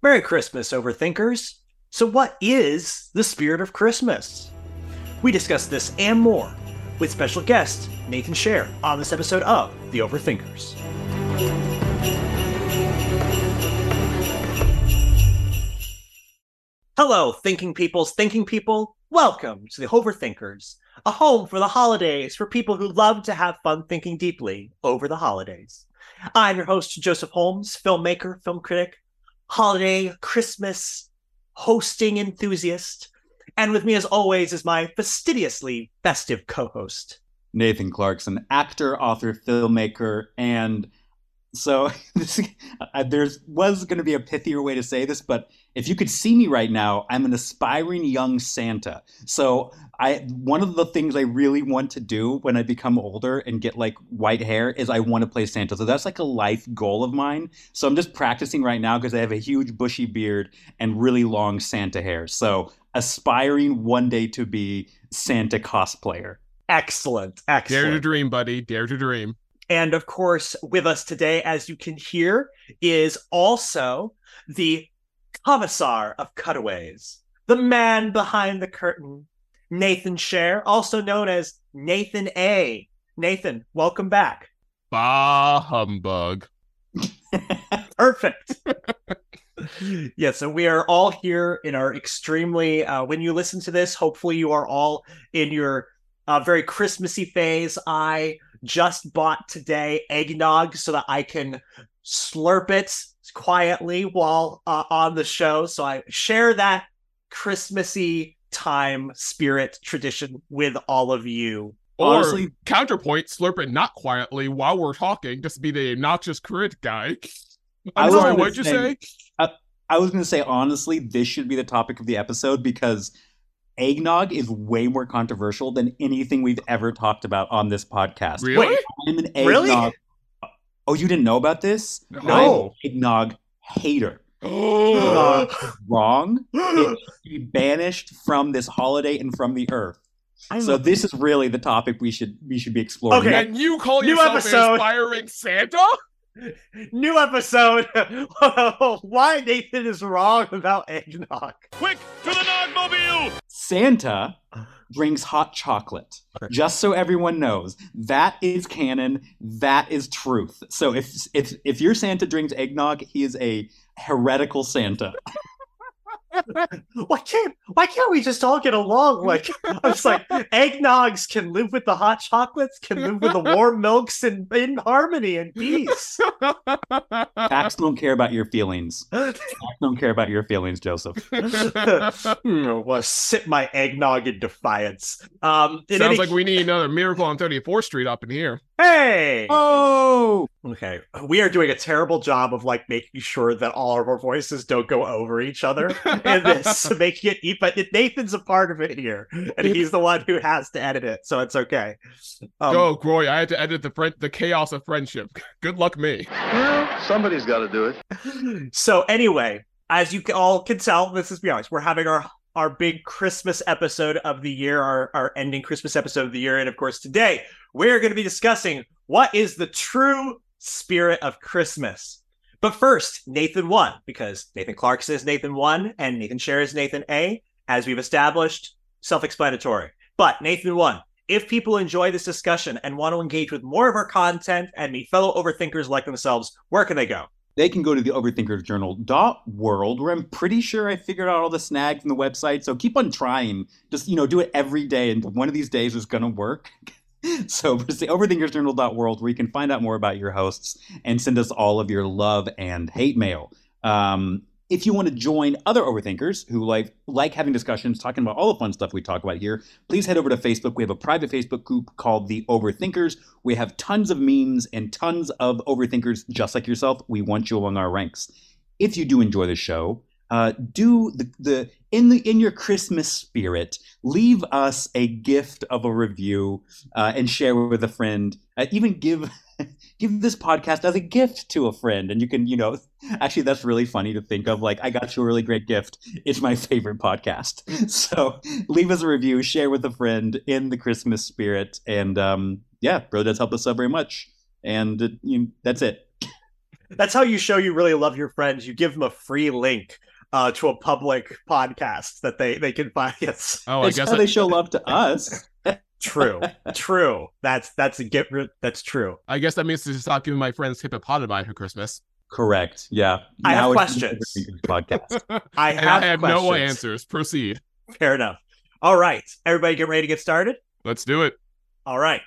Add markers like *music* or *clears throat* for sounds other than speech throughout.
Merry Christmas, overthinkers. So, what is the spirit of Christmas? We discuss this and more with special guest Nathan Sherrer on this episode of The Overthinkers. Hello, thinking peoples, thinking people. Welcome to the Overthinkers, a home for the holidays for people who love to have fun thinking deeply over the holidays. I'm your host, Joseph Holmes, filmmaker, film critic, holiday, Christmas hosting enthusiast. And with me, as always, is my fastidiously festive co host, Nathan Clarkson, actor, author, filmmaker, and so *laughs* this, uh, there's was going to be a pithier way to say this, but if you could see me right now, I'm an aspiring young Santa. So I one of the things I really want to do when I become older and get like white hair is I want to play Santa. So that's like a life goal of mine. So I'm just practicing right now because I have a huge bushy beard and really long Santa hair. So aspiring one day to be Santa cosplayer. Excellent. Excellent. Dare to dream, buddy. Dare to dream. And of course, with us today, as you can hear, is also the commissar of cutaways, the man behind the curtain, Nathan Sherrer, also known as Nathan A. Nathan, welcome back. Bah humbug. *laughs* Perfect. *laughs* yeah, so we are all here in our extremely, uh, when you listen to this, hopefully you are all in your uh, very Christmassy phase. I just bought today eggnog so that I can slurp it quietly while uh, on the show. So I share that Christmassy time spirit tradition with all of you. Or counterpoint, slurp it not quietly while we're talking, just be the obnoxious crit guy. *laughs* I I'm sorry, what'd you say? say- I was going to say, honestly, this should be the topic of the episode because eggnog is way more controversial than anything we've ever talked about on this podcast. Really? Wait, I'm an eggnog. Really? Oh, you didn't know about this? No. I'm an eggnog hater. Oh. Eggnog wrong. It should be banished from this holiday and from the earth. I'm- So this is really the topic we should we should be exploring. Okay. and you call New yourself episode. an aspiring Santa? *laughs* New episode. *laughs* Why Nathan is wrong about eggnog. Quick to the Nogmobile! Santa uh-huh. brings hot chocolate. Just so everyone knows, that is canon. That is truth. So if if if your Santa drinks eggnog, he is a heretical Santa. *laughs* *laughs* Why can't Why can't we just all get along? *laughs* Like I was like, eggnogs can live with the hot chocolates, can live with the warm milks, and in harmony and peace. *laughs* Facts don't care about your feelings. Facts don't care about your feelings, Joseph. Hmm, well, sip my eggnog in defiance. Um, in Sounds any- like we need another miracle on 34th Street up in here. Hey. Oh, Okay, we are doing a terrible job of like making sure that all of our voices don't go over each other in this, *laughs* making it. But Nathan's a part of it here, and he's the one who has to edit it, so it's okay. Um, oh, Groy, I had to edit the friend, the chaos of friendship. *laughs* Good luck, me. Well, somebody's got to do it. *laughs* so anyway, as you all can tell, let's just be honest, we're having our our big Christmas episode of the year, our our ending Christmas episode of the year, and of course today we're going to be discussing what is the true spirit of Christmas. But first, Nathan one because Nathan Clarkson is Nathan one and Nathan Sherrer is Nathan A. As we've established, self-explanatory. But Nathan one. If people enjoy this discussion and want to engage with more of our content and meet fellow overthinkers like themselves, where can they go? They can go to the overthinkersjournal.world where I'm pretty sure I figured out all the snags in the website. So keep on trying. Just, you know, do it every day and one of these days is going to work. *laughs* so *laughs* it's the overthinkersjournal.world where you can find out more about your hosts and send us all of your love and hate mail. Um, if you want to join other overthinkers who like like having discussions talking about all the fun stuff we talk about here please head over to facebook. We have a private facebook group called the overthinkers. We have tons of memes and tons of overthinkers just like yourself. We want you among our ranks. If you do enjoy the show uh, do the, the in the in your christmas spirit leave us a gift of a review uh, and share with a friend. Uh, even give give this podcast as a gift to a friend. And you can you know *laughs* actually that's really funny to think of. Like i got you a really great gift. It's my *laughs* favorite podcast. *laughs* So leave us a review share with a friend in the christmas spirit. And um yeah bro does help us out very much. And uh, you, that's it. That's how you show you really love your friends. You give them a free link uh, to a public podcast that they they can find. Yes, Oh, I It's guess how I- they show love to us. True, *laughs* true. That's that's a get rid. That's true. I guess that means to stop giving my friends hippopotami for Christmas. Correct. Yeah. I have Now it's an questions. Podcast. *laughs* I have, I have no answers. Proceed. Fair enough. All right, everybody, get ready to get started. Let's do it. All right.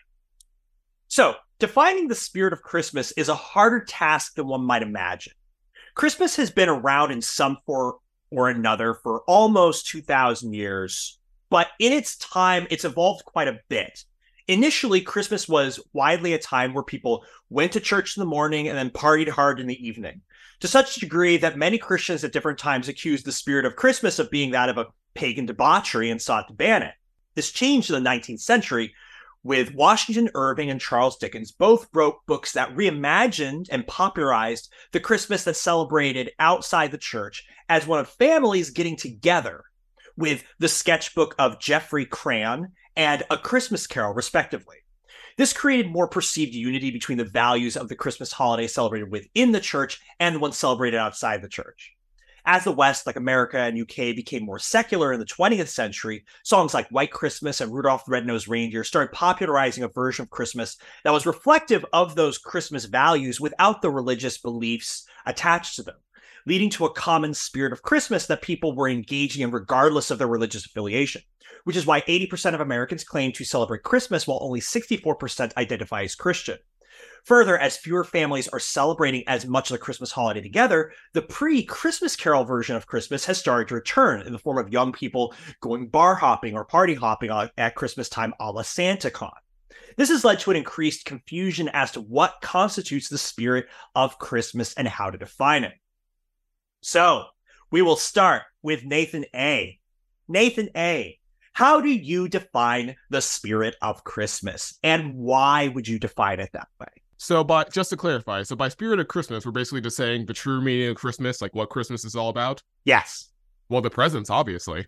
So, defining the spirit of Christmas is a harder task than one might imagine. Christmas has been around in some form or another for almost 2,000 years, but in its time, it's evolved quite a bit. Initially, Christmas was widely a time where people went to church in the morning and then partied hard in the evening, to such a degree that many Christians at different times accused the spirit of Christmas of being that of a pagan debauchery and sought to ban it. This changed in the 19th century with Washington Irving and Charles Dickens both wrote books that reimagined and popularized the Christmas that celebrated outside the church as one of families getting together with the sketchbook of Geoffrey Crayon and A Christmas Carol, respectively. This created more perceived unity between the values of the Christmas holiday celebrated within the church and the ones celebrated outside the church. As the West, like America and UK, became more secular in the 20th century, songs like White Christmas and Rudolph the Red-Nosed Reindeer started popularizing a version of Christmas that was reflective of those Christmas values without the religious beliefs attached to them, leading to a common spirit of Christmas that people were engaging in regardless of their religious affiliation, which is why 80% of Americans claim to celebrate Christmas while only 64% identify as Christian. Further, as fewer families are celebrating as much of the Christmas holiday together, the pre Christmas Carol version of Christmas has started to return in the form of young people going bar hopping or party hopping at Christmas time a la SantaCon. This has led to an increased confusion as to what constitutes the spirit of Christmas and how to define it. So, we will start with Nathan A. Nathan A. How do you define the spirit of Christmas and why would you define it that way? So, by just to clarify, so by spirit of Christmas, we're basically just saying the true meaning of Christmas, like what Christmas is all about. Yes. Well, the presents, obviously. *laughs*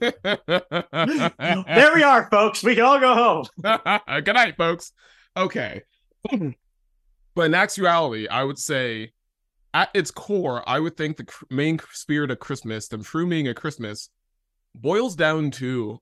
there we are, folks. We can all go home. *laughs* Good night, folks. Okay. Mm-hmm. but in actuality, I would say at its core, I would think the cr- main spirit of Christmas, the true meaning of Christmas, boils down to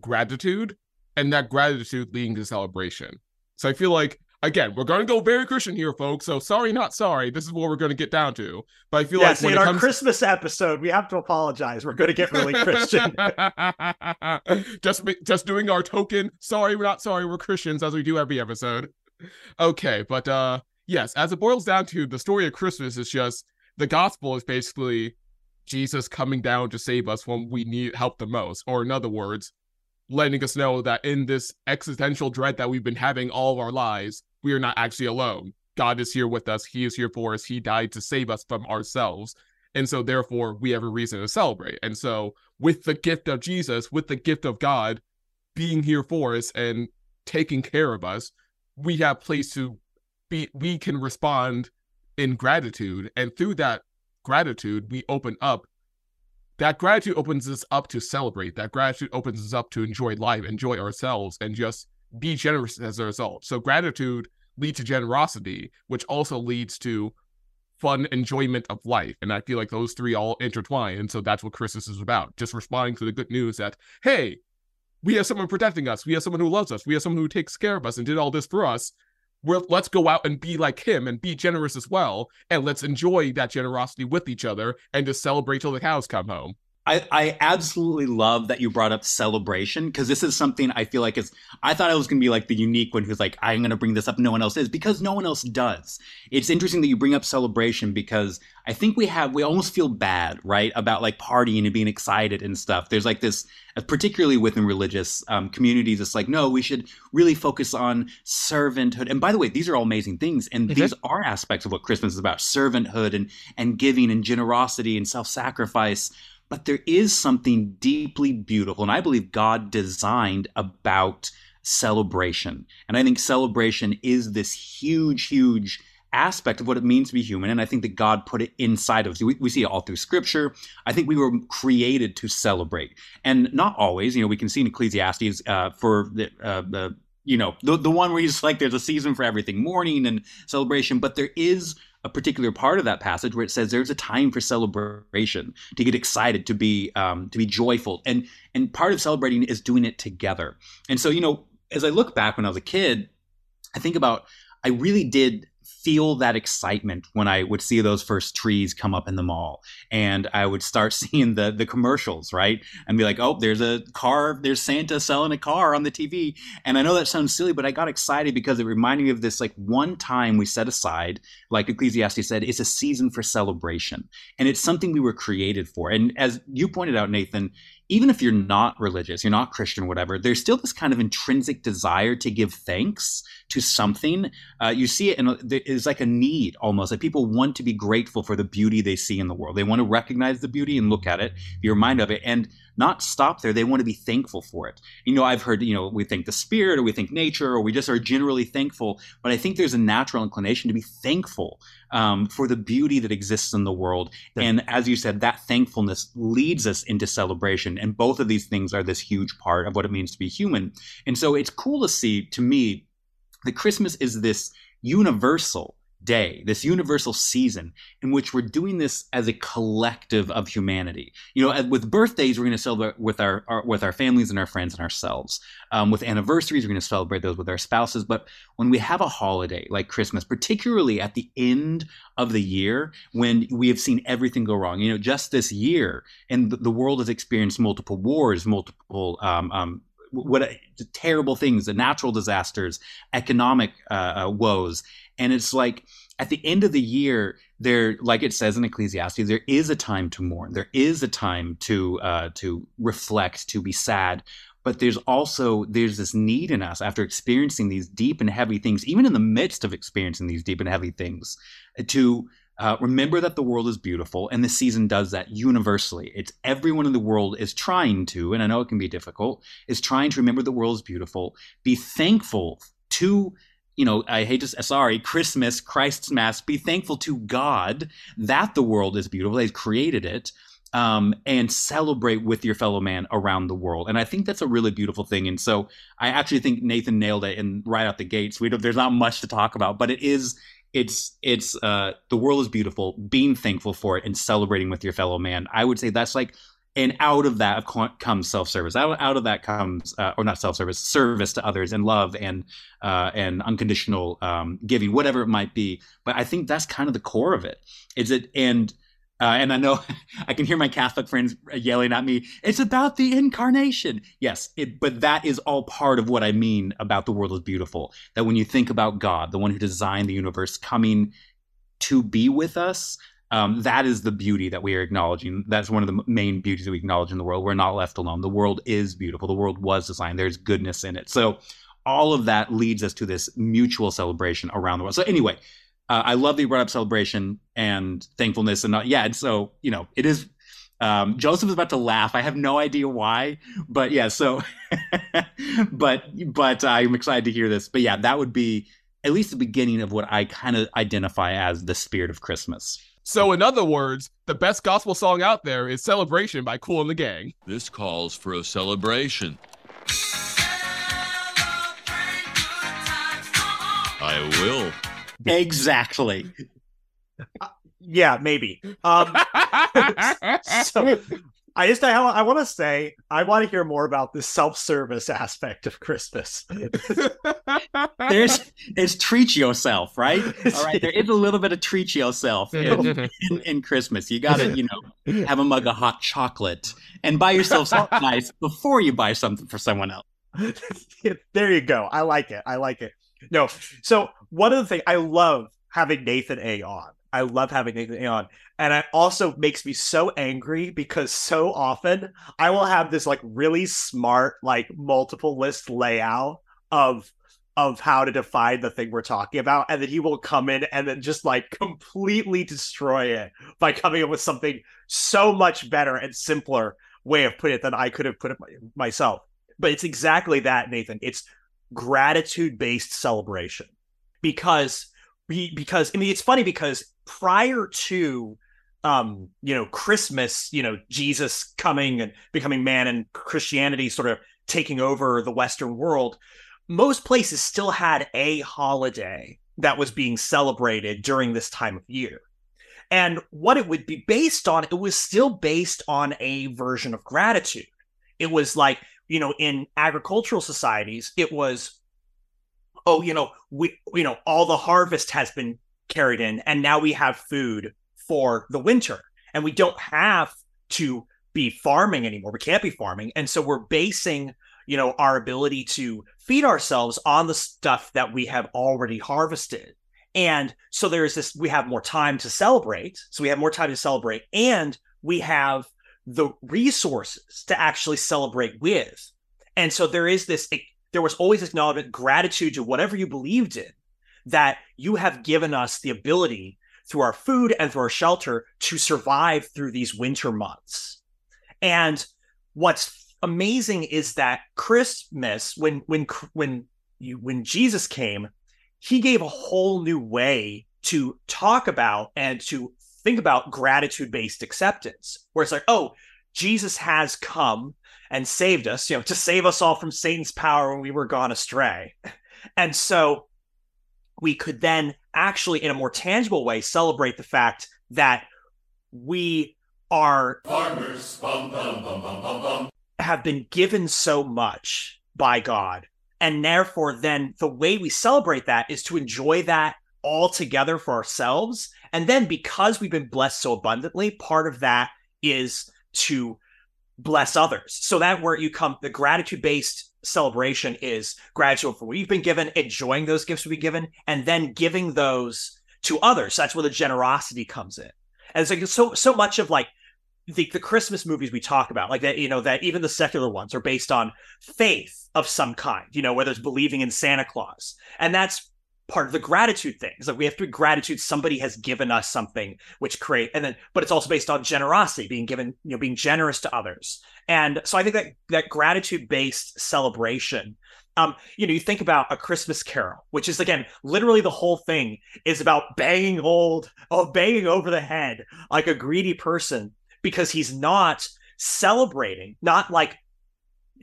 gratitude and that gratitude leading to celebration. So I feel like, again, we're going to go very Christian here, folks. So sorry, not sorry. This is what we're going to get down to. But I feel Yes, like when in it our comes Christmas episode, we have to apologize. We're going to get really *laughs* Christian. *laughs* just just doing our token sorry we're not sorry we're christians as we do every episode okay but uh yes as it boils down to the story of christmas is just the gospel is basically jesus coming down to save us when we need help the most or in other words letting us know that in this existential dread that we've been having all of our lives we are not actually alone. God is here with us. He is here for us. He died to save us from ourselves. And so therefore we have a reason to celebrate. And so with the gift of Jesus, with the gift of God being here for us and taking care of us, we have place to be we can respond in gratitude. And through that gratitude, we open up that gratitude opens us up to celebrate. That gratitude opens us up to enjoy life, enjoy ourselves, and just be generous as a result. So gratitude leads to generosity, which also leads to fun enjoyment of life. And I feel like those three all intertwine. And so that's what Christmas is about. Just responding to the good news that, hey, we have someone protecting us. We have someone who loves us. We have someone who takes care of us and did all this for us. We're, let's go out and be like him and be generous as well. And let's enjoy that generosity with each other and just celebrate till the cows come home. I, I absolutely love that you brought up celebration because this is something I feel like is I thought I was gonna be like the unique one who's like I'm gonna bring this up no one else is because no one else does. It's interesting that you bring up celebration because I think we have we almost feel bad right about like partying and being excited and stuff. There's like this particularly within religious um, communities. It's like no, we should really focus on servanthood. And by the way, these are all amazing things, and Mhm. these are aspects of what Christmas is about: servanthood and and giving and generosity and self sacrifice but there is something deeply beautiful and i believe god designed about celebration and i think celebration is this huge huge aspect of what it means to be human. And I think that God put it inside of us. We, we, see it all through scripture. I think we were created to celebrate. And not always, you know, we can see in Ecclesiastes uh, for the, uh, the, you know, the, the one where he's like, there's a season for everything, mourning and celebration. But there is a particular part of that passage where it says there's a time for celebration, to get excited, to be um, to be joyful, and and part of celebrating is doing it together. And so, you know, as I look back when I was a kid, I think about I really did feel that excitement when I would see those first trees come up in the mall and I would start *laughs* seeing the the commercials, right? And be like, "Oh, there's a car, there's Santa selling a car on the TV." And I know that sounds silly, but I got excited because it reminded me of this like one time we set aside, like Ecclesiastes said, it's a season for celebration. And it's something we were created for. And as you pointed out, Nathan, even if you're not religious, you're not Christian, whatever, there's still this kind of intrinsic desire to give thanks to something. Uh, you see it, and it's like a need almost. Like people want to be grateful for the beauty they see in the world. They want to recognize the beauty and look at it, be reminded of it, and not stop there. They want to be thankful for it. You know, I've heard, you know, we thank the spirit or we thank nature or we just are generally thankful. But I think there's a natural inclination to be thankful um, for the beauty that exists in the world. And as you said, that thankfulness leads us into celebration. And both of these things are this huge part of what it means to be human. And so it's cool to see, to me, that Christmas is this universal day, this universal season in which we're doing this as a collective of humanity. You know, with birthdays, we're going to celebrate with our, our, with our families and our friends and ourselves. Um, with anniversaries, we're going to celebrate those with our spouses. But when we have a holiday like Christmas, particularly at the end of the year when we have seen everything go wrong, you know, just this year, and the, world has experienced multiple wars, multiple um, um, what terrible things, the natural disasters, economic uh, uh, woes, and it's like at the end of the year, there, like it says in Ecclesiastes, there is a time to mourn. There is a time to uh, to reflect, to be sad. But there's also there's this need in us after experiencing these deep and heavy things, even in the midst of experiencing these deep and heavy things, to uh, remember that the world is beautiful, and the season does that universally. It's everyone in the world is trying to, and I know it can be difficult, is trying to remember the world is beautiful, be thankful to you know, I hate to sorry, Christmas, Christ's Mass, be thankful to God that the world is beautiful. They've created it. Um, and celebrate with your fellow man around the world. And I think that's a really beautiful thing. And so I actually think Nathan nailed it. And right out the gates, we there's not much to talk about, but it is it's it's uh, the world is beautiful. Being thankful for it and celebrating with your fellow man. I would say that's like and out of that comes self-service. Out, out of that comes uh, or not self-service service to others and love and uh, and unconditional um, giving whatever it might be. But i think that's kind of the core of it. Is it and uh, and i know *laughs* i can hear my catholic friends yelling at me it's about the incarnation. Yes it, but that is all part of what i mean about the world is beautiful. That when you think about god the one who designed the universe coming to be with us um, that is the beauty that we are acknowledging. That's one of the main beauties that we acknowledge in the world. We're not left alone. The world is beautiful. The world was designed. There's goodness in it. So all of that leads us to this mutual celebration around the world. So anyway, uh, I love that you brought up celebration and thankfulness and not, yeah. And so you know, it is. Um, Joseph is about to laugh. I have no idea why, but yeah. So, *laughs* but but I'm excited to hear this. But yeah, that would be at least the beginning of what I kind of identify as the spirit of Christmas. So, in other words, the best gospel song out there is Celebration by Kool and the Gang. This calls for a celebration. I will. Exactly. Uh, yeah, maybe. Um, *laughs* *laughs* so, I just I, I want to say I want to hear more about the self-service aspect of Christmas. *laughs* There's it's treat yourself, right? *laughs* All right, there is a little bit of treat yourself in, mm-hmm. in, in Christmas. You got to, you know, have a mug of hot chocolate and buy yourself something *laughs* nice before you buy something for someone else. there you go. I like it. I like it. No, so one of the things I love having Nathan A on I love having Nathan on. And it also makes me so angry because so often I will have this like really smart, like multiple list layout of of how to define the thing we're talking about. And then he will come in and then just like completely destroy it by coming up with something so much better and simpler way of putting it than I could have put it myself. But it's exactly that, Nathan. It's gratitude based celebration because be, because I mean it's funny because prior to um you know Christmas, you know Jesus coming and becoming man and Christianity sort of taking over the Western world, most places still had a holiday that was being celebrated during this time of year. And what it would be based on, it was still based on a version of gratitude. It was like, you know, in agricultural societies, it was, oh, you know, we, you know, all the harvest has been carried in, and now we have food for the winter, and we don't have to be farming anymore. We can't be farming, and so we're basing, you know, our ability to feed ourselves on the stuff that we have already harvested. And so there's this, we have more time to celebrate. So we have more time to celebrate, and we have the resources to actually celebrate with. And so there is this, there was always acknowledgement, gratitude to whatever you believed in, that you have given us the ability through our food and through our shelter to survive through these winter months. And what's amazing is that Christmas, when when when you when Jesus came, he gave a whole new way to talk about and to think about gratitude based acceptance, where it's like, oh, Jesus has come and saved us, you know, to save us all from Satan's power when we were gone astray. *laughs* And so we could then actually, in a more tangible way, celebrate the fact that we are farmers, bum, bum, bum, have been given so much by God. And therefore, then the way we celebrate that is to enjoy that all together for ourselves. And then because we've been blessed so abundantly, part of that is to bless others. So that where you come, the gratitude based celebration is gratitude for what you've been given, enjoying those gifts we've been given, and then giving those to others. That's where the generosity comes in. And it's like so so much of like the, the Christmas movies we talk about, like that, you know, that even the secular ones are based on faith of some kind, you know, whether it's believing in Santa Claus. And that's part of the gratitude thing. Is like we have to be gratitude somebody has given us something which create and then but it's also based on generosity, being given, you know, being generous to others. And so I think that that gratitude based celebration um, you know, you think about a Christmas Carol, which is again literally the whole thing is about banging old, oh, banging over the head like a greedy person because he's not celebrating, not like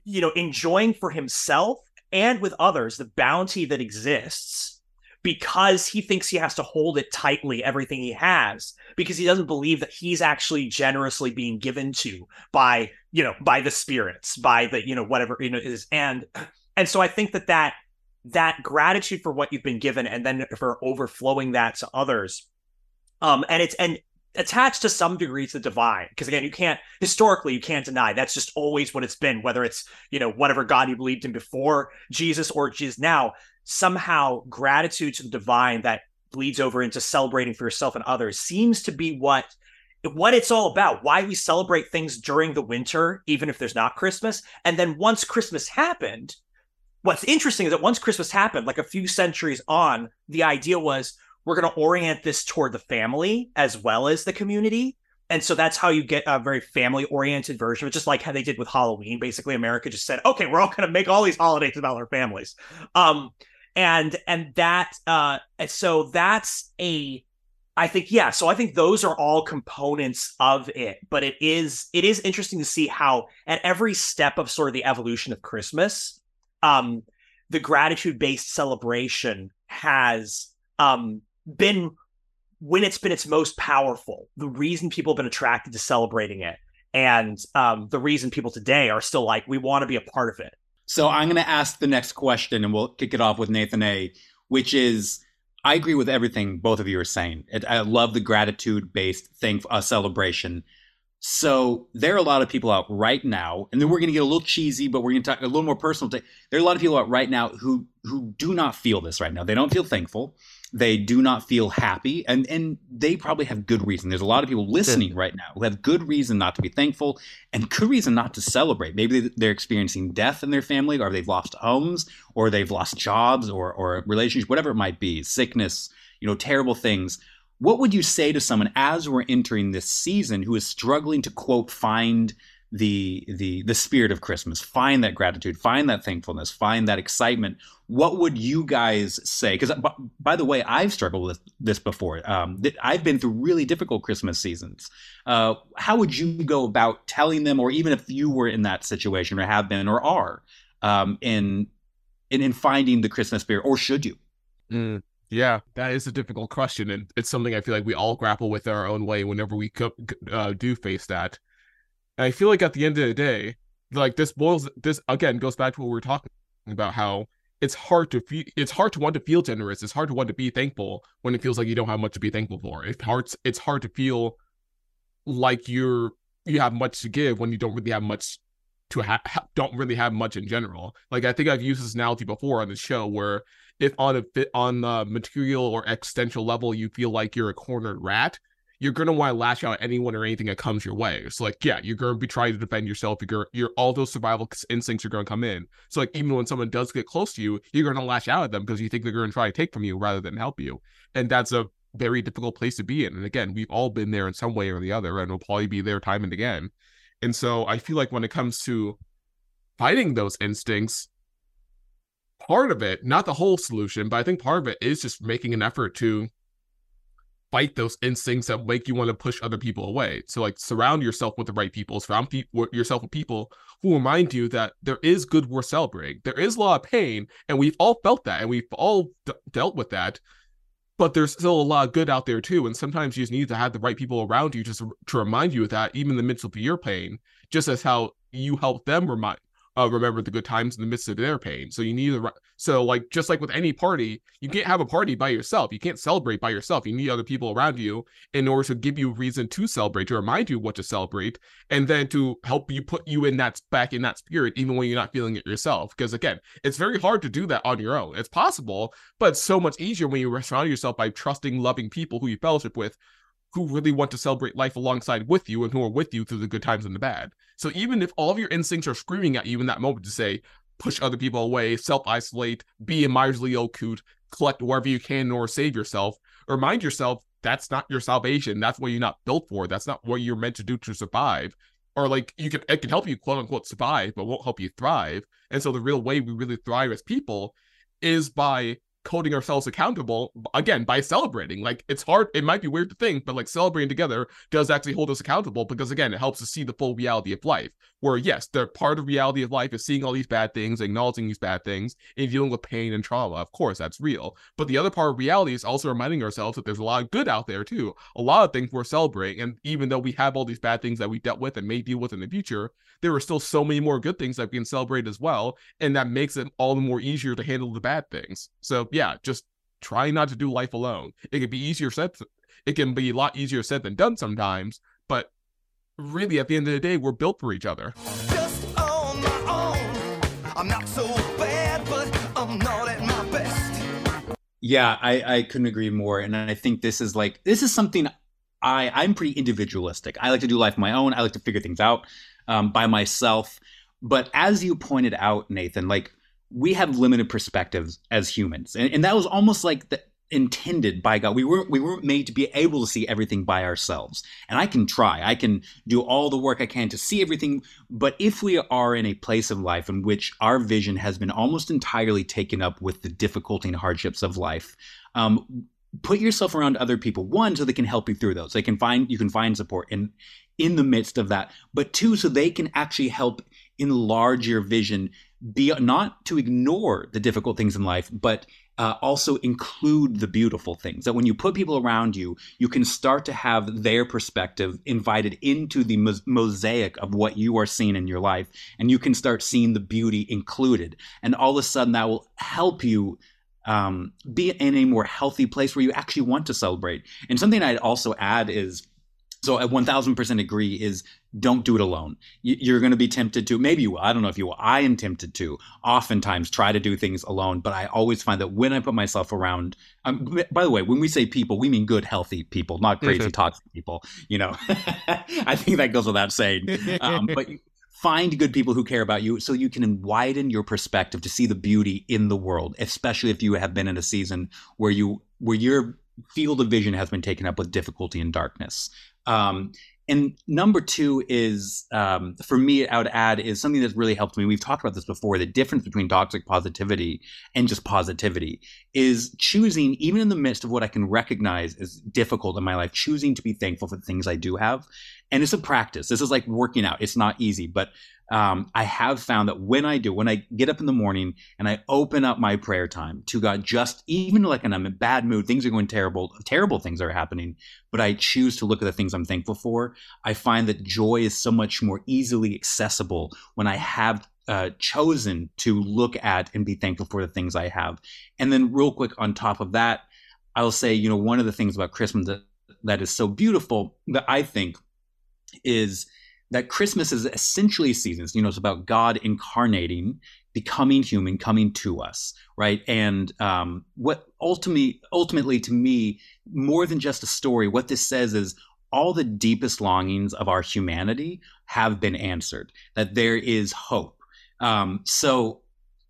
you know, enjoying for himself and with others the bounty that exists because he thinks he has to hold it tightly everything he has because he doesn't believe that he's actually generously being given to by you know by the spirits by the you know whatever you know is. And and so i think that that that gratitude for what you've been given and then for overflowing that to others um and it's and attached to some degree to the divine because again you can't historically you can't deny that's just always what it's been whether it's you know whatever god you believed in before jesus or jesus now somehow gratitude to the divine that bleeds over into celebrating for yourself and others seems to be what what it's all about why we celebrate things during the winter even if there's not christmas and then once christmas happened what's interesting is that once christmas happened like a few centuries on the idea was we're going to orient this toward the family as well as the community and so that's how you get a very family oriented version of it, just like how they did with Halloween. Basically, America just said, okay, we're all going to make all these holidays about our families. Um, and and that uh so that's a I think yeah, so I think those are all components of it, but it is it is interesting to see how at every step of sort of the evolution of Christmas, um the gratitude based celebration has um been when it's been its most powerful, the reason people have been attracted to celebrating it and um the reason people today are still like we want to be a part of it so I'm going to ask the next question, and we'll kick it off with Nathan A, which is I agree with everything both of you are saying. I love the gratitude based thing, a celebration. So there are a lot of people out right now, and then we're going to get a little cheesy, but we're going to talk a little more personal. There are a lot of people out right now who who do not feel this right now. They don't feel thankful they do not feel happy and and they probably have good reason. There's a lot of people listening right now who have good reason not to be thankful and good reason not to celebrate. Maybe they're experiencing death in their family or they've lost homes or they've lost jobs or or relationships whatever it might be sickness you know terrible things. What would you say to someone as we're entering this season who is struggling to quote find the the the spirit of Christmas, find that gratitude, find that thankfulness, find that excitement. What would you guys say? Because by, by, the way, I've struggled with this before. Um, I've been through really difficult Christmas seasons. Uh, how would you go about telling them, or even if you were in that situation, or have been, or are, um, in in in finding the Christmas spirit, or should you? Mm. Yeah, that is a difficult question, and it's something I feel like we all grapple with in our own way whenever we co- uh, do face that. And I feel like at the end of the day, like this boils this again goes back to what we are talking about how it's hard to feel it's hard to want to feel generous. It's hard to want to be thankful when it feels like you don't have much to be thankful for. It's hard it's hard to feel like you're you have much to give when you don't really have much to have don't really have much in general. Like I think I've used this analogy before on the show where if on a bit on the material or existential level you feel like you're a cornered rat, you're gonna want to lash out at anyone or anything that comes your way. So like, yeah, you're gonna be trying to defend yourself. You're you're all those survival instincts are gonna come in. So like, even when someone does get close to you, you're gonna lash out at them because you think they're gonna try to take from you rather than help you. And that's a very difficult place to be in. And again, we've all been there in some way or the other, and we'll probably be there time and again. And so I feel like when it comes to fighting those instincts, part of it, not the whole solution, but I think part of it is just making an effort to fight those instincts that make you want to push other people away. So like surround yourself with the right people, surround pe- yourself with people who remind you that there is good worth celebrating. There is a lot of pain, and we've all felt that, and we've all d- dealt with that. But there's still a lot of good out there too, and sometimes you just need to have the right people around you just to remind you of that, even in the midst of your pain. Just as how you help them remind uh, remember the good times in the midst of their pain. So you need to, so like just like with any party, you can't have a party by yourself. You can't celebrate by yourself. You need other people around you in order to give you reason to celebrate, to remind you what to celebrate, and then to help you put you in that back in that spirit, even when you're not feeling it yourself. Because again, it's very hard to do that on your own. It's possible, but it's so much easier when you surround yourself by trusting, loving people who you fellowship with who really want to celebrate life alongside with you and who are with you through the good times and the bad. So even if all of your instincts are screaming at you in that moment to say, push other people away, self isolate, be a miserly old coot, collect wherever you can or save yourself, remind yourself that's not your salvation. That's what you're not built for. That's not what you're meant to do to survive. Or like you can it can help you quote unquote survive, but won't help you thrive. And so the real way we really thrive as people is by holding ourselves accountable again by celebrating. Like it's hard it might be weird to think but like celebrating together does actually hold us accountable because again it helps us see the full reality of life where yes the part of reality of life is seeing all these bad things acknowledging these bad things and dealing with pain and trauma of course that's real but the other part of reality is also reminding ourselves that there's a lot of good out there too a lot of things we're celebrating and even though we have all these bad things that we dealt with and may deal with in the future there are still so many more good things that we can celebrate as well and that makes it all the more easier to handle the bad things so yeah, just try not to do life alone. It can be easier said. It can be a lot easier said than done sometimes, but really, at the end of the day, we're built for each other. Just on my own. I'm not so bad, but I'm not at my best. Yeah, I, I couldn't agree more. And I think this is like this is something I I'm pretty individualistic. I like to do life on my own. I like to figure things out um, by myself. But as you pointed out, Nathan, like we have limited perspectives as humans, and, and that was almost like the intended by God. We weren't we weren't made to be able to see everything by ourselves. And I can try. I can do all the work I can to see everything, but if we are in a place of life in which our vision has been almost entirely taken up with the difficulty and hardships of life, um, put yourself around other people. One, so they can help you through those. They can find you can find support in in the midst of that. But two, so they can actually help enlarge your vision be not to ignore the difficult things in life, but uh, also include the beautiful things. That when you put people around you, you can start to have their perspective invited into the mosaic of what you are seeing in your life, and you can start seeing the beauty included. And all of a sudden, that will help you um, be in a more healthy place where you actually want to celebrate. And something I'd also add is so I 1000% agree is don't do it alone. You're going to be tempted to, maybe you will, I don't know if you will. I am tempted to oftentimes try to do things alone, but I always find that when I put myself around, um, by the way, when we say people, we mean good, healthy people, not crazy, mm-hmm. toxic people. You know, *laughs* I think that goes without saying. Um, but *laughs* find good people who care about you so you can widen your perspective to see the beauty in the world, especially if you have been in a season where you, where your field of vision has been taken up with difficulty and darkness. Um, And number two is, um, for me, I would add is something that's really helped me. We've talked about this before. The difference between toxic positivity and just positivity is choosing, even in the midst of what I can recognize as difficult in my life, choosing to be thankful for the things I do have. And it's a practice. This is like working out. It's not easy, but um, I have found that when I do, when I get up in the morning and I open up my prayer time to God, just even like when I'm in a bad mood, things are going terrible, terrible things are happening, but I choose to look at the things I'm thankful for. I find that joy is so much more easily accessible when I have uh, chosen to look at and be thankful for the things I have. And then, real quick, on top of that, I'll say, you know, one of the things about Christmas that, that is so beautiful that I think is that Christmas is essentially seasons. You know, it's about God incarnating, becoming human, coming to us, right? And um, what ultimately, ultimately, to me, more than just a story, what this says is all the deepest longings of our humanity have been answered. That there is hope. Um, so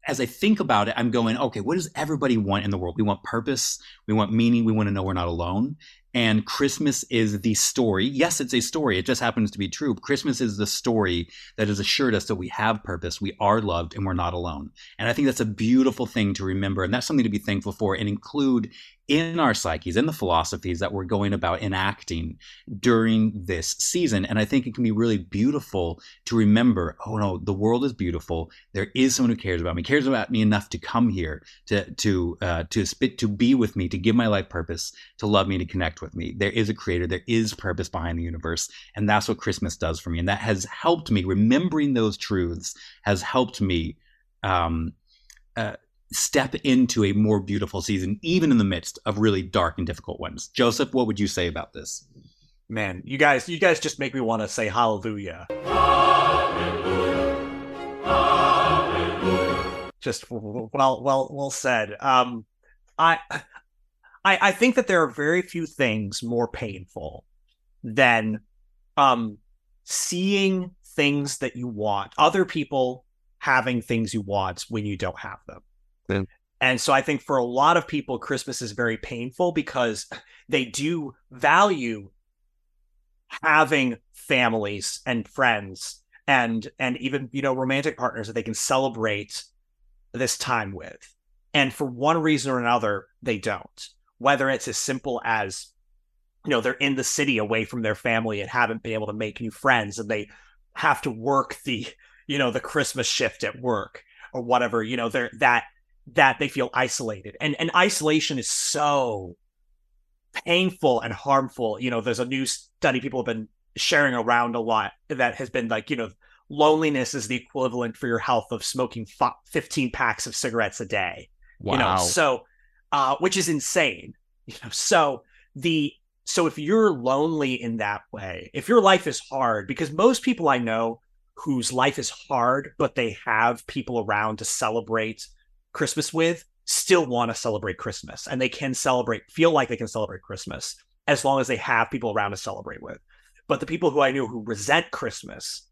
as I think about it, I'm going, okay, what does everybody want in the world? We want purpose, we want meaning, we want to know we're not alone. And Christmas is the story. Yes, it's a story. It just happens to be true. Christmas is the story that has assured us that we have purpose, we are loved, and we're not alone. And I think that's a beautiful thing to remember. And that's something to be thankful for and include in our psyches, in the philosophies that we're going about enacting during this season. And I think it can be really beautiful to remember oh, no, the world is beautiful. There is someone who cares about me, cares about me enough to come here, to, to, uh, to, spit, to be with me, to give my life purpose, to love me, to connect with me. There is a creator, there is purpose behind the universe. And that's what Christmas does for me. And that has helped me, remembering those truths has helped me. Um, uh, step into a more beautiful season, even in the midst of really dark and difficult ones. Joseph, what would you say about this? Man, you guys, you guys just make me want to say hallelujah. Hallelujah. Hallelujah. Just well, well, well said. Um, I, I, I think that there are very few things more painful than, um, seeing things that you want, other people having things you want when you don't have them. Yeah. And so I think for a lot of people, Christmas is very painful because they do value having families and friends and and even you know romantic partners that they can celebrate this time with. And for one reason or another, they don't. Whether it's as simple as you know they're in the city away from their family and haven't been able to make new friends and they have to work the you know the christmas shift at work or whatever you know they're that that they feel isolated. And and isolation is so painful and harmful. You know there's a new study people have been sharing around a lot that has been like you know loneliness is the equivalent for your health of smoking 15 packs of cigarettes a day wow. you know? So uh which is insane *laughs* you know? So the so if you're lonely in that way if your life is hard because most people i know whose life is hard but they have people around to celebrate Christmas with still want to celebrate Christmas and they can celebrate, feel like they can celebrate Christmas as long as they have people around to celebrate with. But the people who I knew who resent Christmas,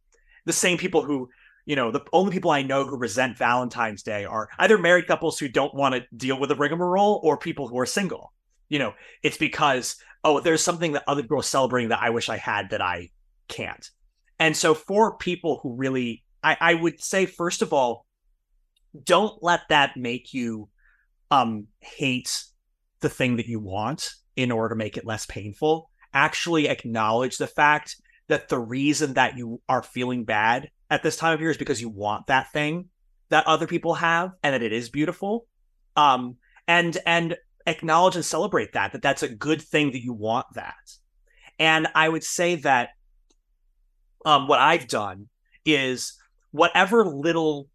the same people who, you know, the only people I know who resent Valentine's Day are either married couples who don't want to deal with the rigmarole or people who are single. You know, it's because, oh, there's something that other people are celebrating that I wish I had that I can't. And so for people who really, I, I would say, first of all, don't let that make you um hate the thing that you want in order to make it less painful. Actually acknowledge the fact that the reason that you are feeling bad at this time of year is because you want that thing that other people have and that it is beautiful. Um and and acknowledge and celebrate that that that's a good thing that you want that. And i would say that um what i've done is whatever little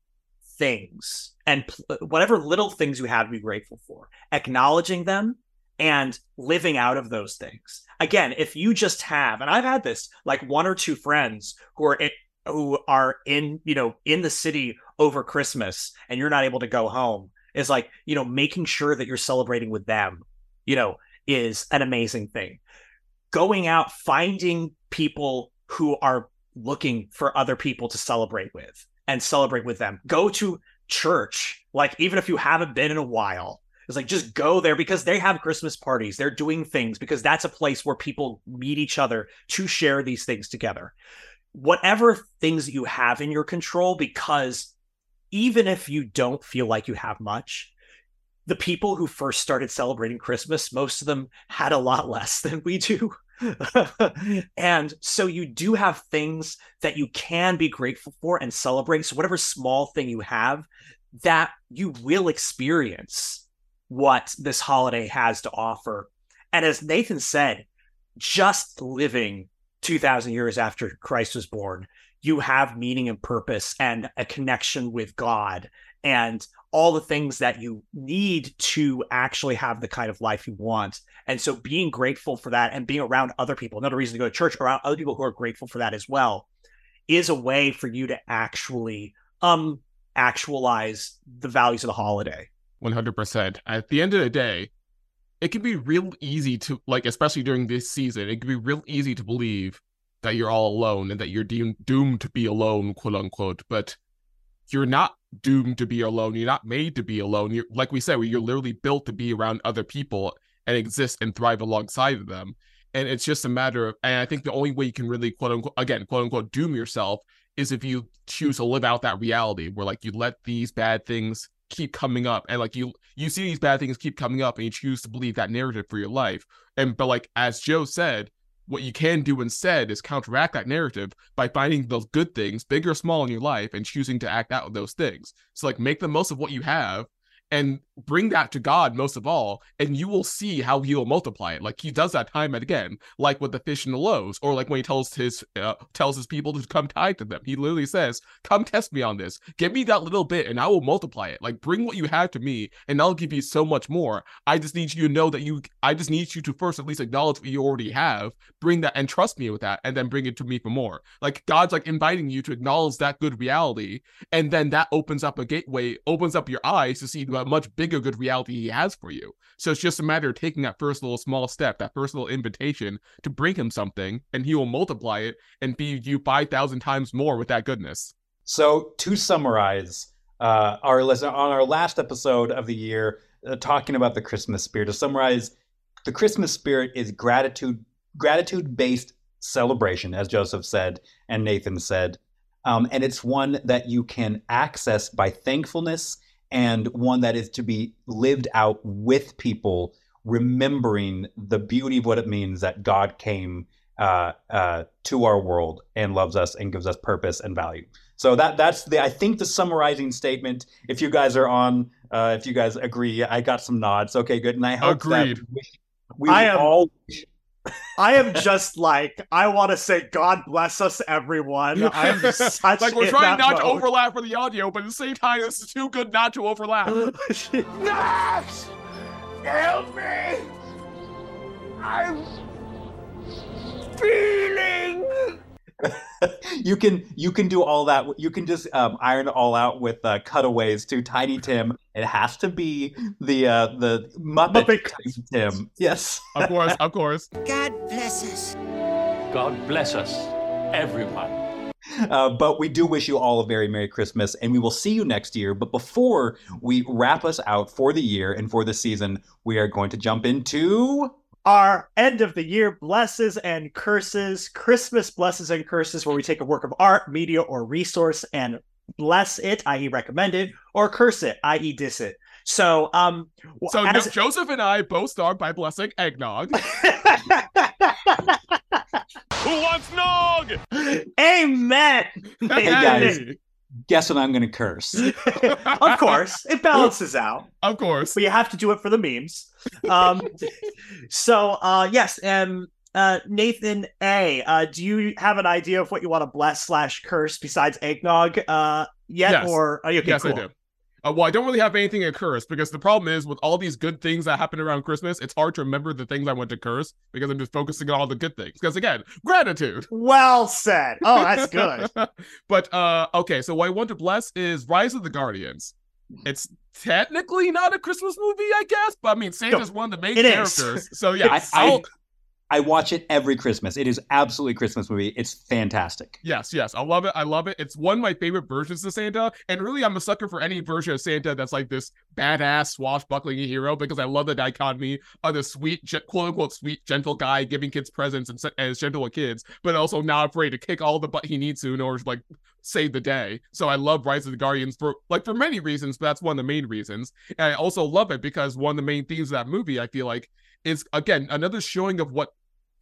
things and pl- whatever little things you have to be grateful for, acknowledging them and living out of those things. Again, if you just have, and I've had this, like one or two friends who are in, who are in, you know, in the city over Christmas and you're not able to go home is like, you know, making sure that you're celebrating with them, you know, is an amazing thing. Going out, finding people who are looking for other people to celebrate with and celebrate with them. Go to church, like even if you haven't been in a while, It's like just go there because they have Christmas parties. They're doing things because that's a place where people meet each other to share these things together. Whatever things you have in your control, because even if you don't feel like you have much, the people who first started celebrating Christmas, most of them had a lot less *laughs* than we do. and so you do have things that you can be grateful for and celebrate. So, whatever small thing you have, that you will experience what this holiday has to offer. And as Nathan said, just living 2000 years after Christ was born, you have meaning and purpose and a connection with God and all the things that you need to actually have the kind of life you want. And so being grateful for that and being around other people, another reason to go to church, around other people who are grateful for that as well, is a way for you to actually um actualize the values of the holiday. 100%. At the end of the day, it can be real easy to like especially during this season, it can be real easy to believe that you're all alone and that you're de- doomed to be alone, quote unquote, but you're not doomed to be alone. You're not made to be alone. You're like we said, you're literally built to be around other people and exist and thrive alongside of them. And it's just a matter of, and I think the only way you can really quote unquote again quote unquote doom yourself is if you choose to live out that reality where like you let these bad things keep coming up and like you you see these bad things keep coming up and you choose to believe that narrative for your life and but like as joe said what you can do instead is counteract that narrative by finding those good things big or small in your life and choosing to act out those things. So like make the most of what you have and bring that to God most of all, and you will see how he will multiply it. Like he does that time and again, like with the fish and the loaves, or like when he tells his uh, tells his people to come tithe to them. He literally says, "Come test me on this. Give me that little bit, and I will multiply it. Like bring what you have to me, and I'll give you so much more. I just need you to know that you. I just need you to first at least acknowledge what you already have, bring that, and trust me with that, and then bring it to me for more. Like God's like inviting you to acknowledge that good reality, and then that opens up a gateway, opens up your eyes to see a much bigger good reality he has for you. So it's just a matter of taking that first little small step, that first little invitation to bring him something, and he will multiply it and feed you 5,000 times more with that goodness. So to summarize, uh, our listen on our last episode of the year, uh, talking about the Christmas spirit. To summarize, the Christmas spirit is gratitude gratitude based celebration, as Joseph said and Nathan said, um, and it's one that you can access by thankfulness and one that is to be lived out with people, remembering the beauty of what it means that God came uh, uh, to our world and loves us and gives us purpose and value. So that that's the I think the summarizing statement. If you guys are on, uh, if you guys agree, I got some nods. Okay, good. And I hope Agreed. that we, we I am- all I am just like I want to say God bless us everyone. I'm such like we're trying not to overlap for the audio, but at the same time, this is too good not to overlap. *laughs* Max! Help me! I'm feeling. *laughs* you can you can do all that. You can just um, iron it all out with uh, cutaways to Tiny Tim. It has to be the uh, the Muppet, Muppet Tiny Tim. Yes. of course, of course. *laughs* God bless us. God bless us, everyone. Uh, but we do wish you all a very Merry Christmas, and we will see you next year. But before we wrap us out for the year and for the season, we are going to jump into. Our end of the year blesses and curses, Christmas blesses and curses, where we take a work of art, media, or resource and bless it, i.e., recommend it, or curse it, i.e., diss it. So, um, So as- no, Joseph and I both start by blessing eggnog. *laughs* Who wants nog? Amen. Hey, guys. Guess what I'm going to curse? *laughs* of course, it balances out. of course. but you have to do it for the memes. Um, so uh, yes, um, uh, Nathan A, uh, do you have an idea of what you want to bless slash curse besides eggnog uh, yet, Yes. or are you okay, yes, cool. I do. Uh, well, I don't really have anything to curse because the problem is with all these good things that happen around Christmas, it's hard to remember the things I want to curse because I'm just focusing on all the good things. Because again, gratitude. Well said. Oh, that's good. *laughs* but uh okay, so what I want to bless is Rise of the Guardians. It's technically not a Christmas movie, I guess, but I mean Santa's one of the main it is. characters. So yeah, I- I'll, I watch it every Christmas. It is absolutely Christmas movie. It's fantastic. Yes, yes, I love it. I love it. It's one of my favorite versions of Santa, and really, I'm a sucker for any version of Santa that's like this badass swashbuckling hero because I love the dichotomy of the sweet, quote unquote, sweet, gentle guy giving kids presents and as gentle with kids, but also not afraid to kick all the butt he needs to in order to like save the day. So I love Rise of the Guardians for like for many reasons, but that's one of the main reasons. And I also love it because one of the main themes of that movie, I feel like, is again another showing of what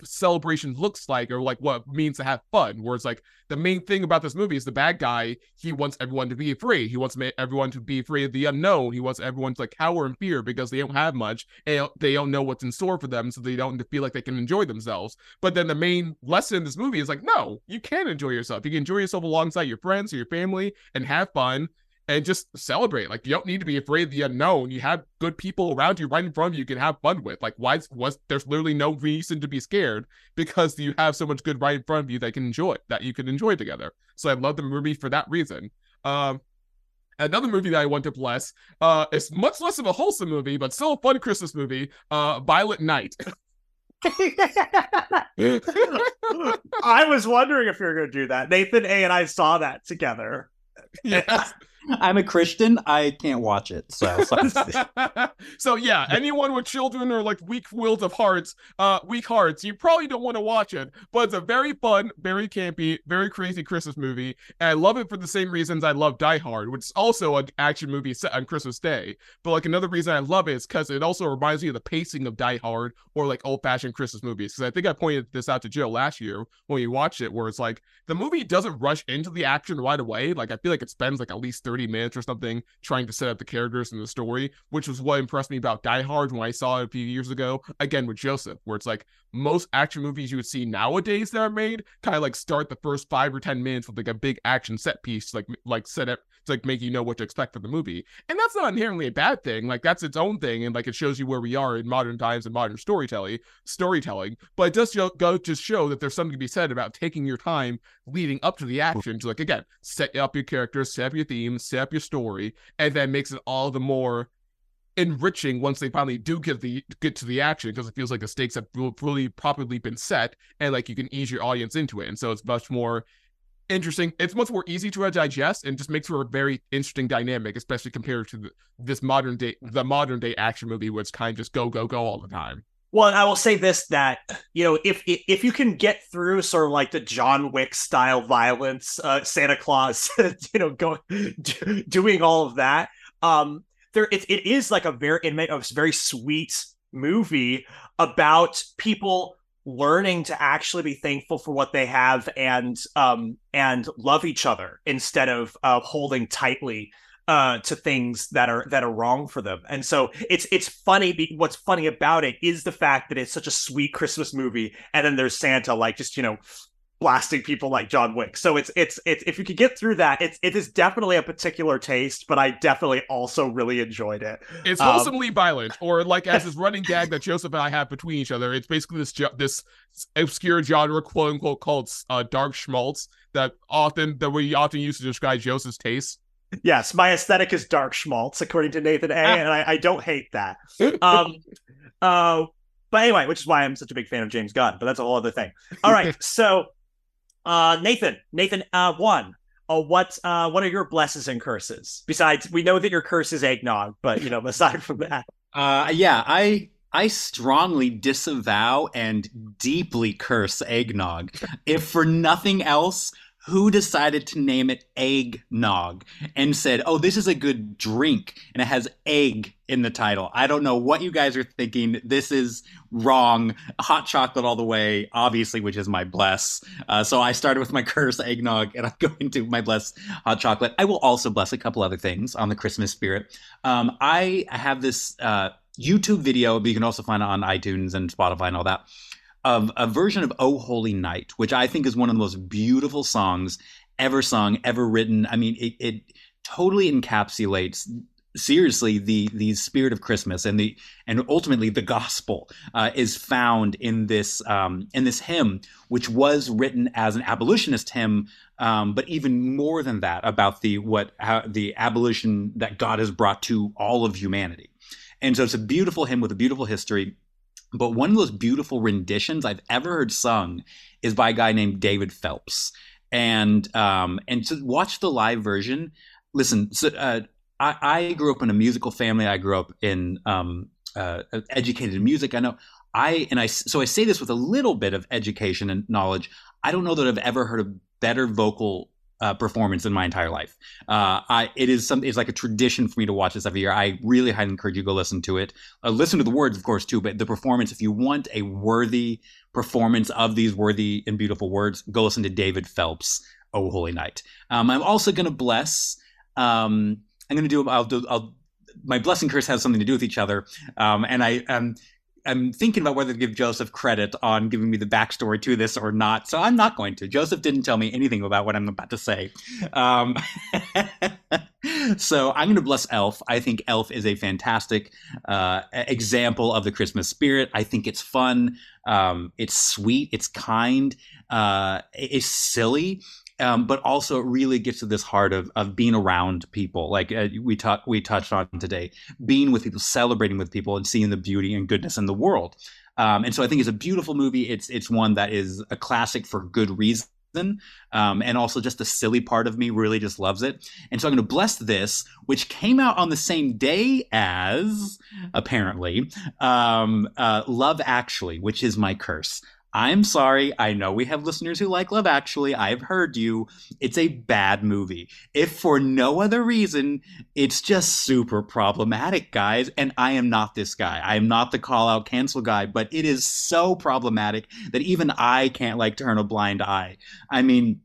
celebration looks like or like what means to have fun. Where it's like the main thing about this movie is the bad guy, he wants everyone to be free. He wants everyone to be free of the unknown. He wants everyone to like cower in fear because they don't have much and they don't know what's in store for them, so they don't feel like they can enjoy themselves. But then the main lesson in this movie is like, no, you can enjoy yourself. You can enjoy yourself alongside your friends or your family and have fun and just celebrate. Like you don't need to be afraid of the unknown. You have good people around you right in front of you you can have fun with. Like why was there's literally no reason to be scared *laughs* because you have so much good right in front of you that can enjoy that you can enjoy together. So I love the movie for that reason. Um another movie that I want to bless uh is much less of a wholesome movie, but still a fun Christmas movie, uh Violent Night. *laughs* *laughs* I was wondering if you were going to do that. Nathan A and I saw that together. yes. I'm a Christian. I can't watch it. So, *laughs* so yeah, anyone with children or like weak willed of hearts, uh, weak hearts, you probably don't want to watch it. But it's a very fun, very campy, very crazy Christmas movie, and I love it for the same reasons I love Die Hard, which is also an action movie set on Christmas Day. But like another reason I love it is because it also reminds me of the pacing of Die Hard or like old fashioned Christmas movies. Because I think I pointed this out to Joe last year when we watched it, where it's like the movie doesn't rush into the action right away. Like I feel like it spends like at least 30 minutes or something trying to set up the characters and the story, which was what impressed me about Die Hard when I saw it a few years ago. Again, with Joseph, where it's like most action movies you would see nowadays that are made kind of like start the first five or 10 minutes with like a big action set piece, like, like set up to like make you know what to expect from the movie. And that's not inherently a bad thing. Like that's its own thing. And like it shows you where we are in modern times and modern storytelling, storytelling. But it does go to show that there's something to be said about taking your time leading up to the action to like again, set up your characters, set up your themes, set up your story, and then makes it all the more enriching once they finally do get the get to the action because it feels like the stakes have really properly been set and like you can ease your audience into it and so it's much more interesting. It's much more easy to uh, digest and just makes for a very interesting dynamic, especially compared to the, this modern day, the modern day action movie, where it's kind of just go, go, go all the time. Well, I will say this: that you know, if if you can get through sort of like the John Wick style violence, uh, Santa Claus, *laughs* you know, going doing all of that, um, there it, it is like a very it made a very sweet movie about people learning to actually be thankful for what they have and um and love each other instead of uh, holding tightly uh to things that are that are wrong for them and so it's it's funny what's funny about it is the fact that it's such a sweet christmas movie and then there's santa like just you know blasting people like John Wick. So it's it's it's if you could get through that, it's it is definitely a particular taste, but I definitely also really enjoyed it. It's wholesomely um, violent, or like as this running gag that Joseph and I have between each other. It's basically this this obscure genre, quote unquote, called uh, dark schmaltz that often that we often use to describe Joseph's taste. Yes, my aesthetic is dark schmaltz, according to Nathan A, and I, I don't hate that. *laughs* Um, uh, but anyway, which is why I'm such a big fan of James Gunn. But that's a whole other thing. All right, *laughs* so uh, Nathan, Nathan, uh, one. Uh, what uh, what are your blesses and curses? Besides, we know that your curse is eggnog, but you know, *laughs* aside from that, uh, yeah, I I strongly disavow and deeply curse eggnog. if for nothing else, who decided to name it eggnog and said, "Oh, this is a good drink and it has egg in the title." I don't know what you guys are thinking. This is wrong. Hot chocolate all the way, obviously, which is my bless. Uh, so I started with my *laughs* curse eggnog, and I'm going to my bless hot chocolate. I will also bless a couple other things on the Christmas spirit. Um, I have this uh, YouTube video, but you can also find it on iTunes and Spotify and all that of a version of Oh Holy Night, which I think is one of the most beautiful songs ever sung, ever written. I mean, it, it totally encapsulates seriously the the spirit of Christmas and the and ultimately the gospel uh, is found in this um, in this hymn, which was written as an abolitionist hymn, um, but even more than that about the what how, the abolition that God has brought to all of humanity. And so it's a beautiful hymn with a beautiful history but one of those beautiful renditions I've ever heard sung is by a guy named David Phelps. And um, and to watch the live version, listen. So, uh, I, I grew up in a musical family. I grew up in um, uh, educated in music. I know I and I. So I say this with a little bit of education and knowledge. I don't know that I've ever heard a better vocal uh, performance in my entire life. Uh, I it is something. It's like a tradition for me to watch this every year. I really highly encourage you to go listen to it. Uh, listen to the words, of course, too. But the performance, if you want a worthy performance of these worthy and beautiful words, go listen to David Phelps. Oh, holy night. Um, I'm also going to bless. Um, I'm going to do. I'll do. I'll. My blessing curse has something to do with each other, um, and I um, I'm thinking about whether to give Joseph credit on giving me the backstory to this or not. So I'm not going to. Joseph didn't tell me anything about what I'm about to say. Um, *laughs* so I'm going to bless Elf. I think Elf is a fantastic uh, example of the Christmas spirit. I think it's fun. Um, it's sweet. It's kind. Uh, it's silly um, but also it really gets to this heart of of being around people, like uh, we talked we touched on today, being with people, celebrating with people, and seeing the beauty and goodness in the world. Um, and so I think it's a beautiful movie. It's it's one that is a classic for good reason. Um, and also just the silly part of me really just loves it. And so I'm going to bless this, which came out on the same day as apparently um, uh, Love Actually, which is my curse. I'm sorry. I know we have listeners who like Love Actually. I've heard you. It's a bad movie. If for no other reason, it's just super problematic, guys. And I am not this guy. I am not the call out cancel guy, but it is so problematic that even I can't like turn a blind eye. I mean,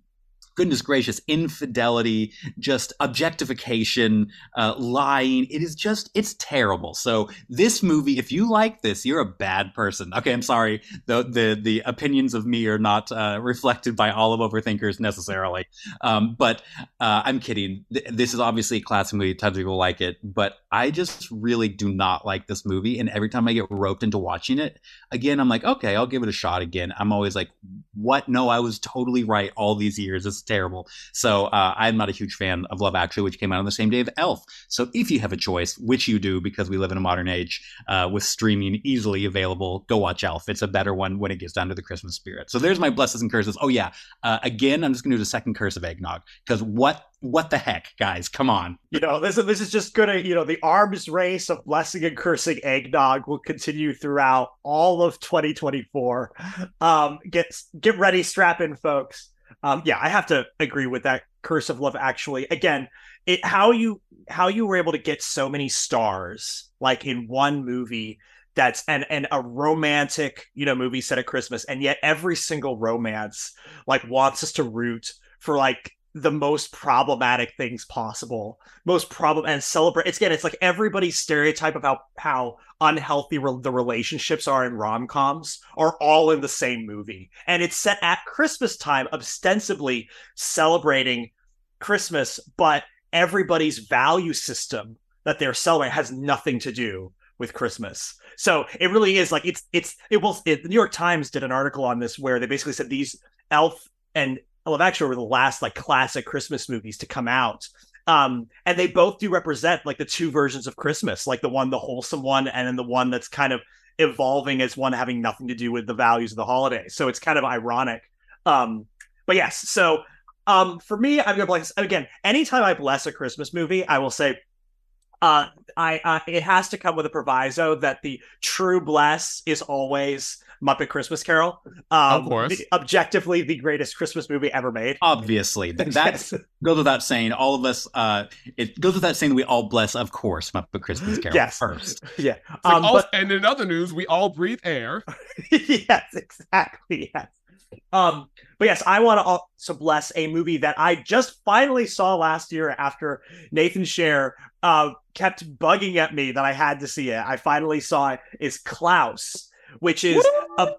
goodness gracious, infidelity, just objectification, uh, lying. It is just, it's terrible. So this movie, if you like this, you're a bad person. Okay, I'm sorry. The the the opinions of me are not uh, reflected by all of overthinkers necessarily. Um, but uh, I'm kidding. This is obviously a classic movie. Tons of people like it, but I just really do not like this movie. And every time I get roped into watching it again, I'm like, okay, I'll give it a shot again. I'm always like, what? No, I was totally right all these years. It's terrible. So uh, I'm not a huge fan of Love Actually, which came out on the same day of Elf. So if you have a choice, which you do because we live in a modern age uh, with streaming easily available, go watch Elf. It's a better one when it gets down to the Christmas spirit. So there's my blessings and curses. Oh yeah, uh, again, I'm just going to do the second curse of eggnog because what what the heck, guys? Come on. You know, this, this is just gonna, you know, the arms race of blessing and cursing eggnog will continue throughout all of 2024. Um, get get ready, strap in, folks. Um, yeah, I have to agree with that curse of love. Actually, again, it how you how you were able to get so many stars like in one movie that's and and a romantic you know movie set at Christmas, and yet every single romance like wants us to root for like the most problematic things possible. Most problem and celebrate it's again it's like everybody's stereotype how how unhealthy re- the relationships are in rom-coms are all in the same movie. And it's set at christmas time ostensibly celebrating christmas but everybody's value system that they're celebrating has nothing to do with christmas. So it really is like it's it's it will it, the new york times did an article on this where they basically said these elf and Love Actually were the last like classic Christmas movies to come out. Um, and they both do represent like the two versions of Christmas, like the one, the wholesome one, and then the one that's kind of evolving as one having nothing to do with the values of the holiday. So it's kind of ironic. Um, but yes, so um, for me, I'm gonna bless again. Anytime I bless a Christmas movie, I will say, uh, I uh, it has to come with a proviso that the true bless is always Muppet Christmas Carol. Um, of course. The, objectively, the greatest Christmas movie ever made. Obviously. That *laughs* yes. goes without saying. All of us, uh, it goes without saying that we all bless, of course, Muppet Christmas Carol yes. first. *laughs* Yeah. Like um, but... and in other news, we all breathe air. *laughs* yes, exactly. Yes. Um, but yes, I want to also bless a movie that I just finally saw last year after Nathan Sherrer uh, kept bugging at me that I had to see it. I finally saw it. Is Klaus which is a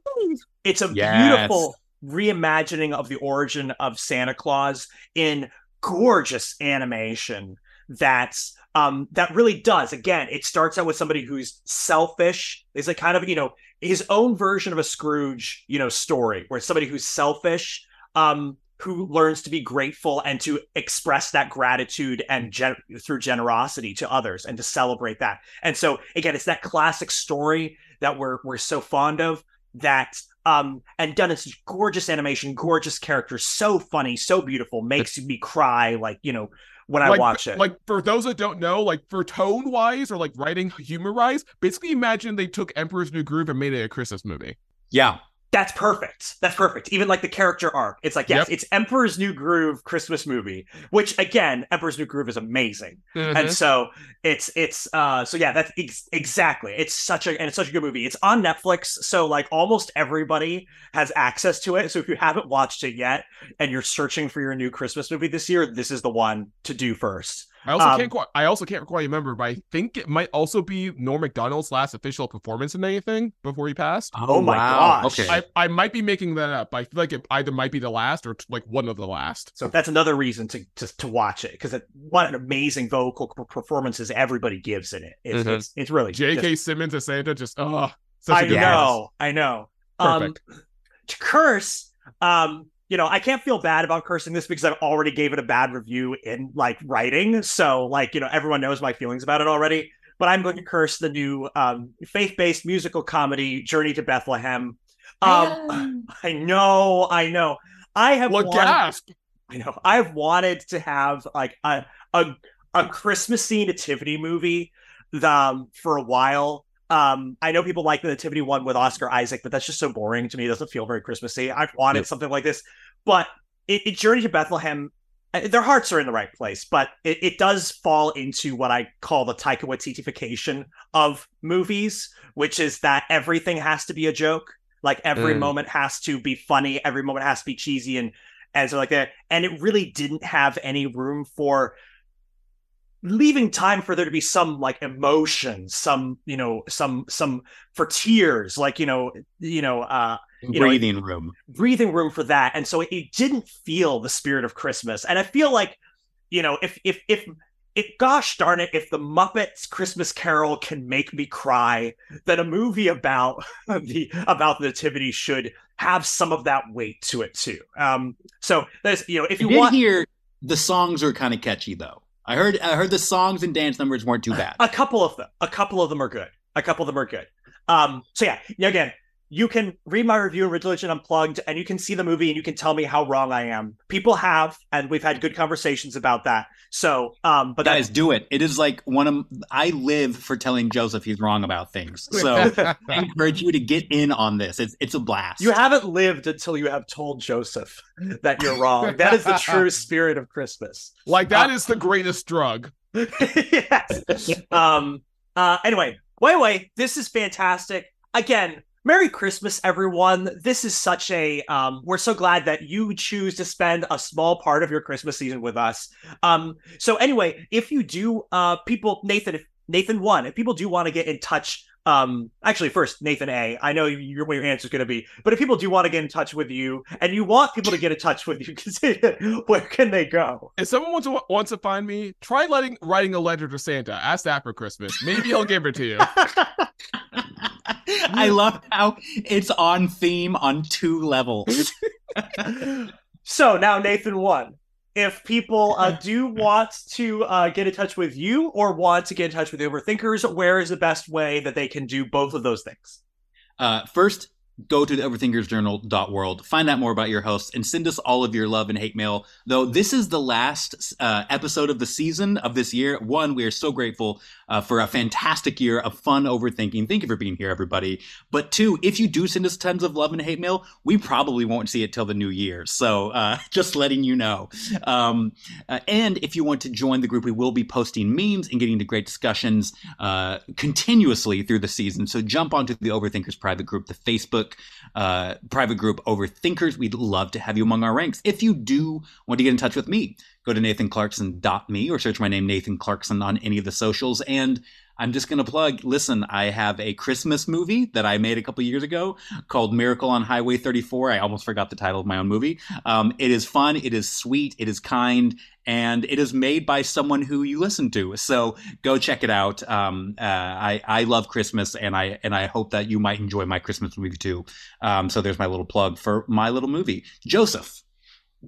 it's a yes. beautiful reimagining of the origin of Santa Claus in gorgeous animation that's um that really does again it starts out with somebody who's selfish is a kind of you know his own version of a Scrooge you know story where somebody who's selfish um who learns to be grateful and to express that gratitude and gen- through generosity to others and to celebrate that. And so again, it's that classic story that we're we're so fond of that um and done in such gorgeous animation, gorgeous characters, so funny, so beautiful, makes me cry like you know when I watch it. Like for those that don't know, like for tone wise or like writing humor wise, basically imagine they took Emperor's New Groove and made it a Christmas movie. Yeah. That's perfect. That's perfect. Even like the character arc. It's like, yes, Yep. it's Emperor's New Groove Christmas movie, which again, Emperor's New Groove is amazing. Mhm. And so it's it's uh so yeah, that's ex- exactly. It's such a and it's such a good movie. It's on Netflix, so like almost everybody has access to it. So if you haven't watched it yet and you're searching for your new Christmas movie this year, this is the one to do first. I also Um, can't quite. I also can't quite remember, but I think it might also be Norm Macdonald's last official performance in anything before he passed. Oh my gosh. Okay. I, I might be making that up. I feel like it either might be the last or like one of the last. So that's another reason to to, to watch it because what an amazing vocal performances everybody gives in it. It's Mhm. it's, it's really J.K. just- Simmons as Santa just oh such a I good know, cast. I know. Perfect. Um, to curse, um, you know, I can't feel bad about cursing this because I've already gave it a bad review in like writing. So, like, you know, everyone knows my feelings about it already. But I'm going to curse the new um, faith-based musical comedy Journey to Bethlehem. Um, *laughs* I know, I know. I have What wanted- gasp? I know. I've wanted to have like a a a Christmassy nativity movie um for a while. Um, I know people like the nativity one with Oscar Isaac, but that's just so boring to me. It doesn't feel very Christmassy. I've wanted Yep. something like this, but it, it Journey to Bethlehem. uh, Their hearts are in the right place, but it, it does fall into what I call the Taika Waititification of movies, which is that everything has to be a joke. Like every Mm. moment has to be funny, every moment has to be cheesy, and and so like that. And it really didn't have any room for leaving time for there to be some like emotion, some you know, some some for tears, like you know, you know, uh you know, Breathing room. breathing room for that. And so it, it didn't feel the spirit of Christmas. And I feel like, you know, if if if if gosh darn it, if the Muppets Christmas Carol can make me cry, then a movie about *laughs* the about the nativity should have some of that weight to it too. Um so there's you know, if you did want hear the songs are kind of catchy though. I heard I heard the songs and dance numbers weren't too bad. a couple of them, a couple of them are good. A couple of them are good. Um, so yeah, yeah, again, you can read my review of Religion Unplugged, and you can see the movie, and you can tell me how wrong I am. People have, and we've had good conversations about that. So, um, but Guys, do it. It is like one of I live for telling Joseph he's wrong about things. *laughs* So I encourage you to get in on this. It's it's a blast. you haven't lived until you have told Joseph that you're wrong. That is the true *laughs* spirit of Christmas. like that Uh, is the greatest drug. *laughs* yes. Um. Uh. Anyway, wait, wait. This is fantastic. Again, Merry Christmas, everyone. This is such a. Um. We're so glad that you choose to spend a small part of your Christmas season with us. Um. So anyway, if you do, uh, people, Nathan, if Nathan one, if people do want to get in touch. Um, actually, first Nathan A. I know your what your answer is going to be, but if people do want to get in touch with you, and you want people to get in touch with you, *laughs* where can they go? If someone wants to wants to find me, try letting writing a letter to Santa. Ask that for Christmas. Maybe he'll give it to you. *laughs* I love how it's on theme on two levels. *laughs* so now Nathan one. If people uh, do want to uh, get in touch with you or want to get in touch with the Overthinkers, where is the best way that they can do both of those things? Uh, first, go to the overthinkersjournal.world, find out more about your hosts, and send us all of your love and hate mail. Though this is the last uh, episode of the season of this year, one, we are so grateful uh, for a fantastic year of fun overthinking. Thank you for being here, everybody. But two, if you do send us tons of love and hate mail, we probably won't see it till the new year. So uh, *laughs* just letting you know. Um, uh, and if you want to join the group, we will be posting memes and getting into great discussions uh, continuously through the season. So jump onto the Overthinkers private group, the Facebook uh, private group Overthinkers. We'd love to have you among our ranks. If you do want to get in touch with me, go to nathanclarkson.me or search my name, Nathan Clarkson, on any of the socials. And I'm just going to plug listen, I have a Christmas movie that I made a couple years ago called Miracle on Highway 34. I almost forgot the title of my own movie. Um, it is fun, it is sweet, it is kind, and it is made by someone who you listen to. So go check it out. Um, uh, I I love Christmas, and I and I hope that you might enjoy my Christmas movie too. Um, so there's my little plug for my little movie, Joseph.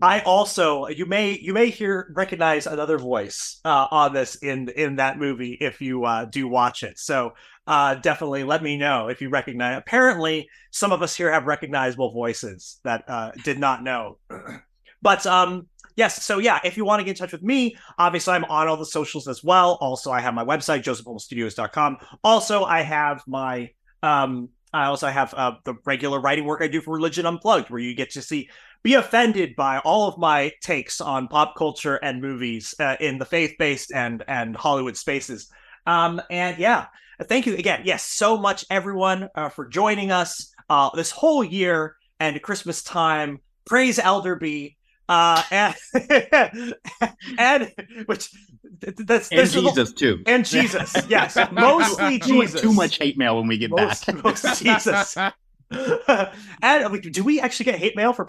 I also you may you may hear recognize another voice uh, on this in in that movie if you uh, do watch it. So uh, definitely let me know if you recognize. Apparently, some of us here have recognizable voices that uh, did not know. *clears throat* but um, yes, so yeah, if you want to get in touch with me, obviously I'm on all the socials as well. Also, I have my website josephholmesstudios.com. Also, I have my um, I also have uh, the regular writing work I do for Religion Unplugged, where you get to see be offended by all of my takes on pop culture and movies uh, in the faith-based and and Hollywood spaces. Um, and yeah, thank you again. Yes, so much everyone uh, for joining us uh, this whole year and Christmas time. Praise Elderby. Uh, *laughs* and, and which that's and this is a- Jesus too. and Jesus, *laughs* yes, mostly Jesus. Too much hate mail when we get most, back. most *laughs* Jesus. and do we actually get hate mail for